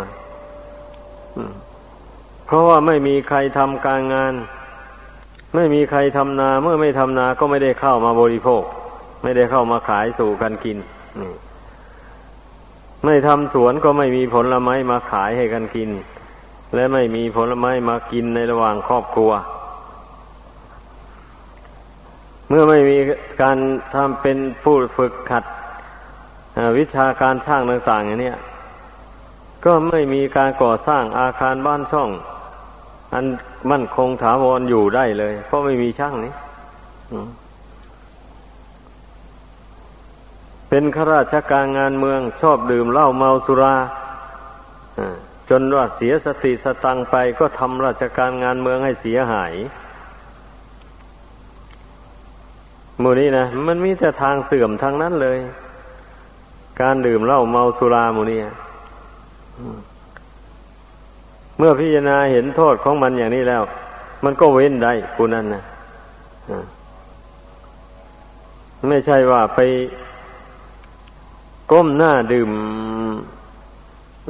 เพราะว่าไม่มีใครทำการงาน ไม่มีใครทำนา เมื่อไม่ทำนาก็ไม่ได้เข้ามาบริโภค ไม่ได้เข้ามาขายสู่กันกินไม่ทำสวนก็ไม่มีผลไม้มาขายให้กันกิน และไม่มีผลไม้มากินในระหว่างครอบครัว เมื่อไม่มีการทำเป็นผู้ฝึกขัดวิชาการช่างต่าง ๆ อย่างนี้ก็ไม่มีการก่อสร้างอาคารบ้านช่อง อันมั่นคงถาวรอยู่ได้เลย เพราะไม่มีช่างนี้เป็นข้าราชการงานเมือง ชอบดื่มเหล้าเมาสุราจนว่าเสียสติสตังไปก็ทำราชการงานเมืองให้เสียหายมูนี้นะมันมีแต่ทางเสื่อมทางนั้นเลย การดื่มเหล้าเมาสุรามูนี้ เมื่อพิจารณาเห็นโทษของมันอย่างนี้แล้ว มันก็เว้นได้กูนั่นนะไม่ใช่ว่าไปก้มหน้าดื่ม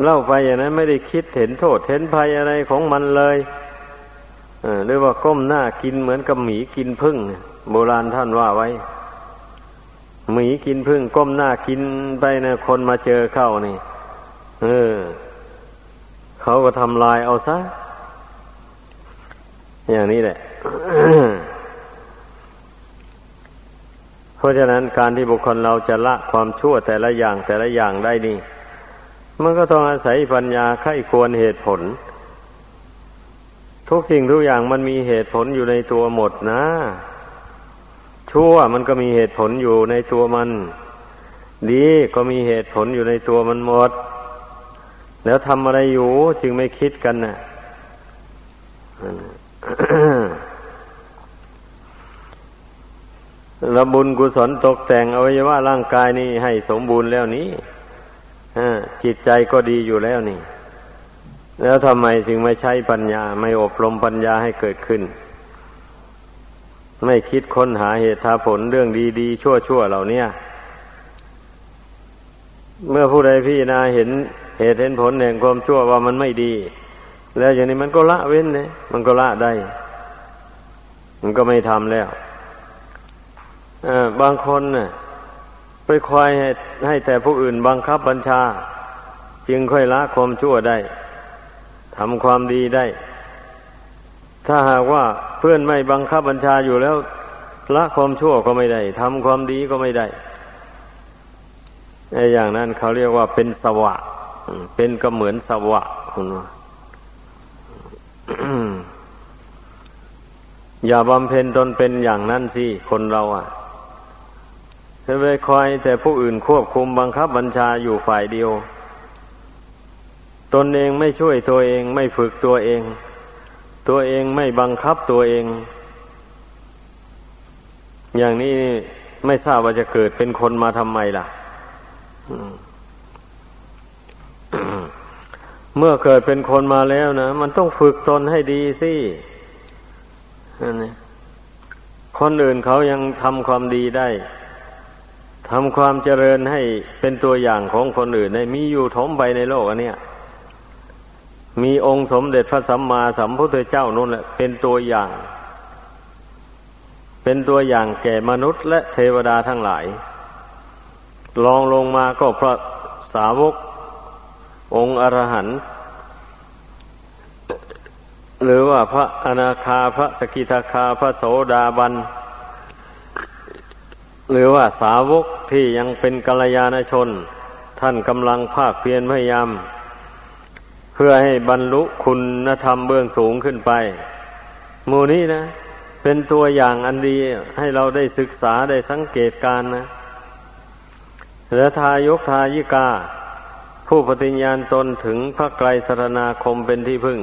เล่าไปอย่างนั้น ไม่ได้คิดเห็นโทษเห็นภัยอะไรของมันเลยหรือว่าก้มหน้ากินเหมือนกับหมีกินพึ่งโบราณท่านว่าไว้ หมีกินพึ่งก้มหน้ากินไปนะคนมาเจอเข้านี่ เออ เขาก็ทำลายเอาซะ อย่างนี้แหละ เพราะฉะนั้นการที่บุคคลเราจะละความชั่วแต่ละอย่างแต่ละอย่างได้นี่ มันก็ต้องอาศัยปัญญาไข้ควรเหตุผล ทุกสิ่งทุกอย่างมันมีเหตุผลอยู่ในตัวหมดนะ ชั่วมันก็มีเหตุผลอยู่ในตัวมัน ดีก็มีเหตุผลอยู่ในตัวมันหมด แล้วทำอะไรอยู่จึงไม่คิดกันนะ่ะแล้วบุญกุศลตกแต่งอวัยวะร่างกายนี้ให้สมบูรณ์แล้วนี้จิตใจก็ดีอยู่แล้วนี่ แล้วทำไมจึงไม่ใช้ปัญญา ไม่อบรมปัญญาให้เกิดขึ้น ไม่คิดค้นหาเหตุผลเรื่องดีๆ ชั่วๆเหล่านี้เมื่อผู้ใดพี่นาเห็น เหตุเห็นผลแห่งความชั่วว่ามันไม่ดี แล้วอย่างนี้มันก็ละเว้นเลยมันก็ละได้ มันก็ไม่ทำแล้วบางคนน่ะไปคอยให้ให้แต่ผู้อื่นบังคับบัญชา จึงค่อยละความชั่วได้ทำความดีได้ ถ้าหากว่าเพื่อนไม่บังคับบัญชาอยู่แล้ว ละความชั่วก็ไม่ได้ทำความดีก็ไม่ได้ไอ้อย่างนั้นเขาเรียกว่าเป็นสวะ เป็นก็เหมือนสวะคุณว่าอย่าบำเพ็ญตนเป็นอย่างนั้นสิคนเราอะจะไปคอยแต่ผู้อื่นควบคุมบังคับบัญชาอยู่ฝ่ายเดียว ตนเองไม่ช่วยตัวเอง ไม่ฝึกตัวเอง ตัวเองไม่บังคับตัวเอง อย่างนี้ไม่ทราบว่าจะเกิดเป็นคนมาทำไมล่ะ เมื่อเกิดเป็นคนมาแล้วนะมันต้องฝึกตนให้ดีสิคนอื่นเขายังทำความดีได้ทำความเจริญให้เป็นตัวอย่างของคนอื่นได้มีอยู่ถมไปในโลกอันเนี้ยมีองค์สมเด็จพระสัมมาสัมพุทธเจ้านั่นแหละเป็นตัวอย่าง เป็นตัวอย่างแก่มนุษย์และเทวดาทั้งหลาย ลองลงมาก็พระสาวก องค์อรหันต์หรือว่าพระอนาคาพระสกิทาคาพระโสดาบัน หรือว่าสาวกที่ยังเป็นกัลยาณชน ท่านกำลังภาคเพียรพยายาม เพื่อให้บรรลุคุณธรรมเบื้องสูงขึ้นไปหมู่นี้นะ เป็นตัวอย่างอันดีให้เราได้ศึกษาได้สังเกตการนะและทายกทายิกา ผู้ปฏิญญาณตนถึงพระไกรสรณาคมเป็นที่พึ่ง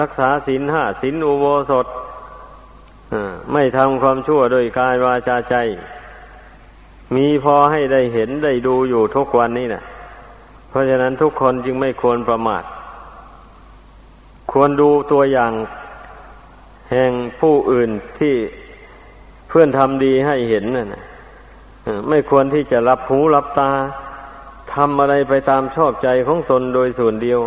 รักษาศีลห้าศีลอุโบสถไม่ทำความชั่วโดยกายวาจาใจ มีพอให้ได้เห็นได้ดูอยู่ทุกวันนี้นะเพราะฉะนั้นทุกคนจึงไม่ควรประมาท ควรดูตัวอย่างแห่งผู้อื่นที่เพื่อนทำดีให้เห็นนะ่ะไม่ควรที่จะรับหูรับตาำอะไรไปตามชอบใจของตนโดยส่วนเดียว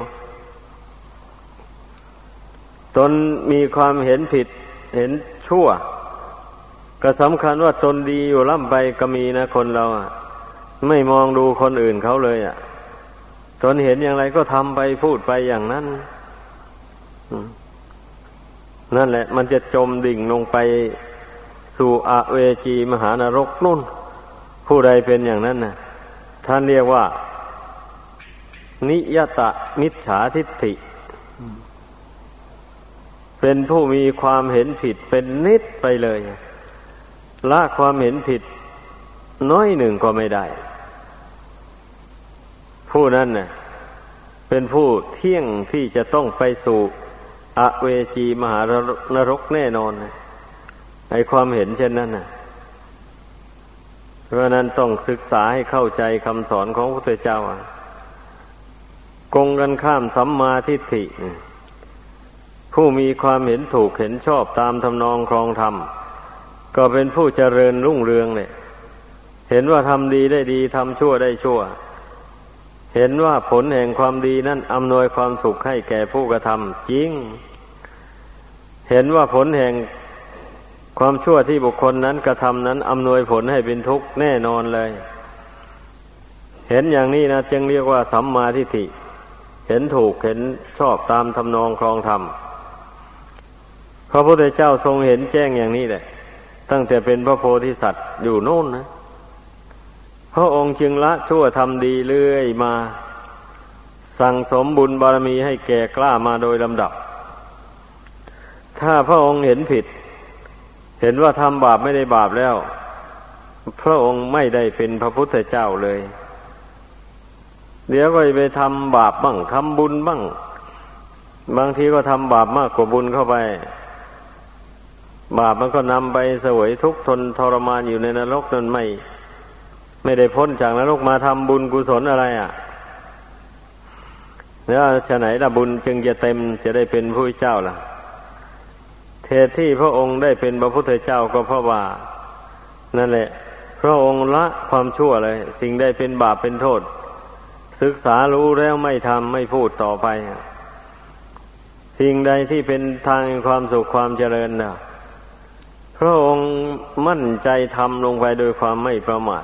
ตนมีความเห็นผิดเห็นชั่ว ก็สำคัญว่าตนดีอยู่ล่ำไปก็มีนะคนเราอะ ไม่มองดูคนอื่นเขาเลยอะ ตนเห็นอย่างไรก็ทำไปพูดไปอย่างนั้นนั่นแหละ มันจะจมดิ่งลงไปสู่อเวจีมหานรกนุ่น ผู้ใดเป็นอย่างนั้นนะ ท่านเรียกว่า นิยตะมิจฉาทิฏฐิ เป็นผู้มีความเห็นผิดเป็นนิดไปเลยละความเห็นผิด น้อยหนึ่งก็ไม่ได้ ผู้นั้นเน่ะเป็นผู้เที่ยงที่จะต้องไปสู่อเวจีมหานรกแน่นอนในความเห็นเช่นนั้นน่ะ เพราะนั้นต้องศึกษาให้เข้าใจคำสอนของพระพุทธเจ้ากงกันข้ามสัมมาทิฏฐิ ผู้มีความเห็นถูกเห็นชอบตามทำนองครองธรรม ก็เป็นผู้เจริญรุ่งเรืองเลยเห็นว่าทำดีได้ดีทำชั่วได้ชั่ว เห็นว่าผลแห่งความดีนั้นอำนวยความสุขให้แก่ผู้กระทำจริง เห็นว่าผลแห่ง ความชั่วที่บุคคลนั้นกระทำนั้นอำนวยผลให้เป็นทุกข์แน่นอนเลย เห็นอย่างนี้นะจึงเรียกว่าสัมมาทิฏฐิ เห็นถูกเห็นชอบตามทำนองครองธรรมพระพุทธเจ้าทรงเห็นแจ้งอย่างนี้แหละ ตั้งแต่เป็นพระโพธิสัตว์อยู่โน่นนะพระองค์จึงละชั่วทำดีเรื่อยมา สั่งสมบุญบารมีให้แก่กล้ามาโดยลำดับ ถ้าพระองค์เห็นผิด เห็นว่าทำบาปไม่ได้บาปแล้ว พระองค์ไม่ได้เป็นพระพุทธเจ้าเลย เดี๋ยวก็ไปทำบาปบ้างทำบุญบ้าง บางทีก็ทำบาปมากกว่าบุญเข้าไป บาปมันก็นำไปสวยทุกทนทรมานอยู่ในนรกนั่นไม่ ไม่ได้พ้นจากนรกมาทำบุญกุศลอะไรอะแล้วฉะไหนละบุญจึงจะเต็มจะได้เป็นผู้เจ้าล่ะ เหตุที่พระองค์ได้เป็นพระพุทธเจ้าก็เพราะว่า นั่นแหละ พระองค์ละความชั่วเลยสิ่งใดเป็นบาปเป็นโทษ ศึกษารู้แล้วไม่ทำไม่พูดต่อไป สิ่งใดที่เป็นทางความสุขความเจริญนะพระองค์มั่นใจทำลงไปโดยความไม่ประมาท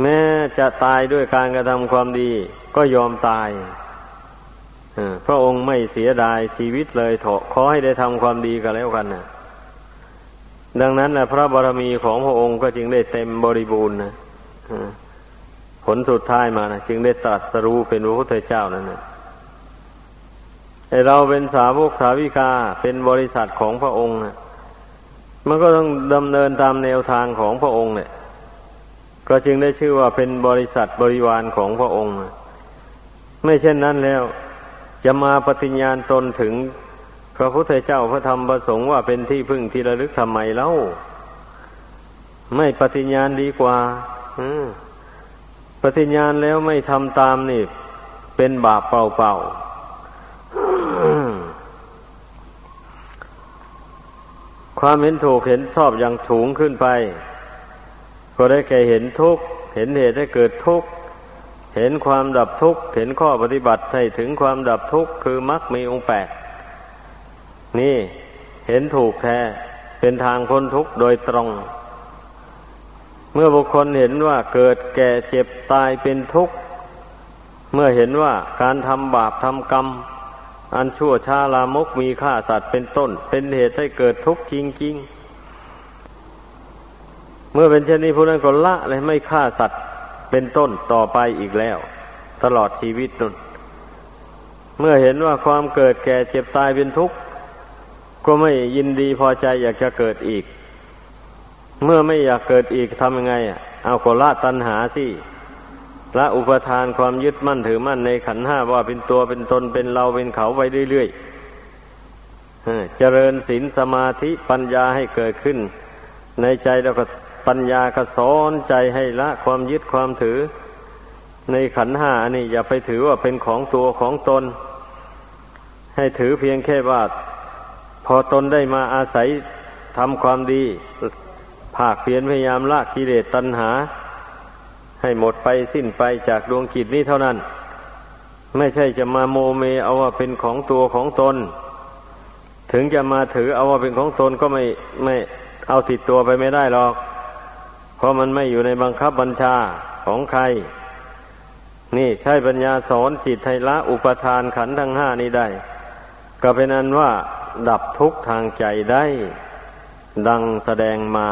แม้จะตายด้วยการกระทำความดีก็ยอมตาย พระองค์ไม่เสียดายชีวิตเลยเถอะขอให้ได้ทำความดีกันแล้วกันนะดังนั้นนะพระบารมีของพระองค์ก็จึงได้เต็มบริบูรณ์นะผลสุดท้ายมานะจึงได้ตรัสรู้เป็นพระพุทธเจ้านั่นนะเราเป็นสาวกสาวิกาเป็นบริษัทของพระองค์นะมันก็ต้องดำเนินตามแนวทางของพระองค์เนี่ย ก็จึงได้ชื่อว่าเป็นบริษัทบริวารของพระองค์ ไม่เช่นนั้นแล้ว จะมาปฏิญญาณตนถึงพระพุทธเจ้าพระธรรมประสงค์ว่าเป็นที่พึ่งที่ระลึกทำไมเล่า ไม่ปฏิญญาณดีกว่าปฏิญญาณแล้วไม่ทำตามนี่ เป็นบาปเปล่าๆความเห็นถูกเห็นชอบอย่างถูงขึ้นไป ก็ได้แก่เห็นทุกข์เห็นเหตุให้เกิดทุกข์ เห็นความดับทุกข์ เห็นข้อปฏิบัติให้ถึงความดับทุกข์คือมรรคมีองค์แปดนี่เห็นถูกแท้ เป็นทางพ้นทุกข์โดยตรง เมื่อบุคคลเห็นว่าเกิดแก่เจ็บตายเป็นทุกข์ เมื่อเห็นว่าการทำบาปทำกรรม อันชั่วช้าลามกมีฆ่าสัตว์เป็นต้น เป็นเหตุให้เกิดทุกข์จริงๆ เมื่อเป็นเช่นนี้ผู้นั้นก็ละเลยไม่ฆ่าสัตว์ เป็นต้นต่อไปอีกแล้ว ตลอดชีวิตนุนเมื่อเห็นว่าความเกิดแก่เจ็บตายเป็นทุกข์ก็ไม่ยินดีพอใจอยากจะเกิดอีก เมื่อไม่อยากเกิดอีกทำยังไงเอาก็ละตัณหาสิละอุปทานความยึดมั่นถือมั่นในขันห้าว่าเป็นตัวเป็นตนเป็นเราเป็นเขาไปเรื่อยๆเจริญศีลสมาธิปัญญาให้เกิดขึ้น ในใจแล้วก็ ปัญญาก็สอนใจให้ละความยึดความถือ ในขันห้านนี้อย่าไปถือว่าเป็นของตัวของตน ให้ถือเพียงแค่ว่าพอตนได้มาอาศัยทำความดีภาคเพียรพยายามละกิเลสตัณหา ให้หมดไปสิ้นไปจากดวงกิจนี้เท่านั้น ไม่ใช่จะมาโมเมเอาว่าเป็นของตัวของตน ถึงจะมาถือเอาว่าเป็นของตนก็ไม่ไม่เอาติดตัวไปไม่ได้หรอก เพราะมันไม่อยู่ในบังคับบัญชาของใคร นี่ใช้ปัญญาสอนจิตไทละอุปทานขันธ์ทั้งห้านี้ได้ ก็เป็นอันว่า ดับทุกข์ทางใจได้ ดังแสดงมา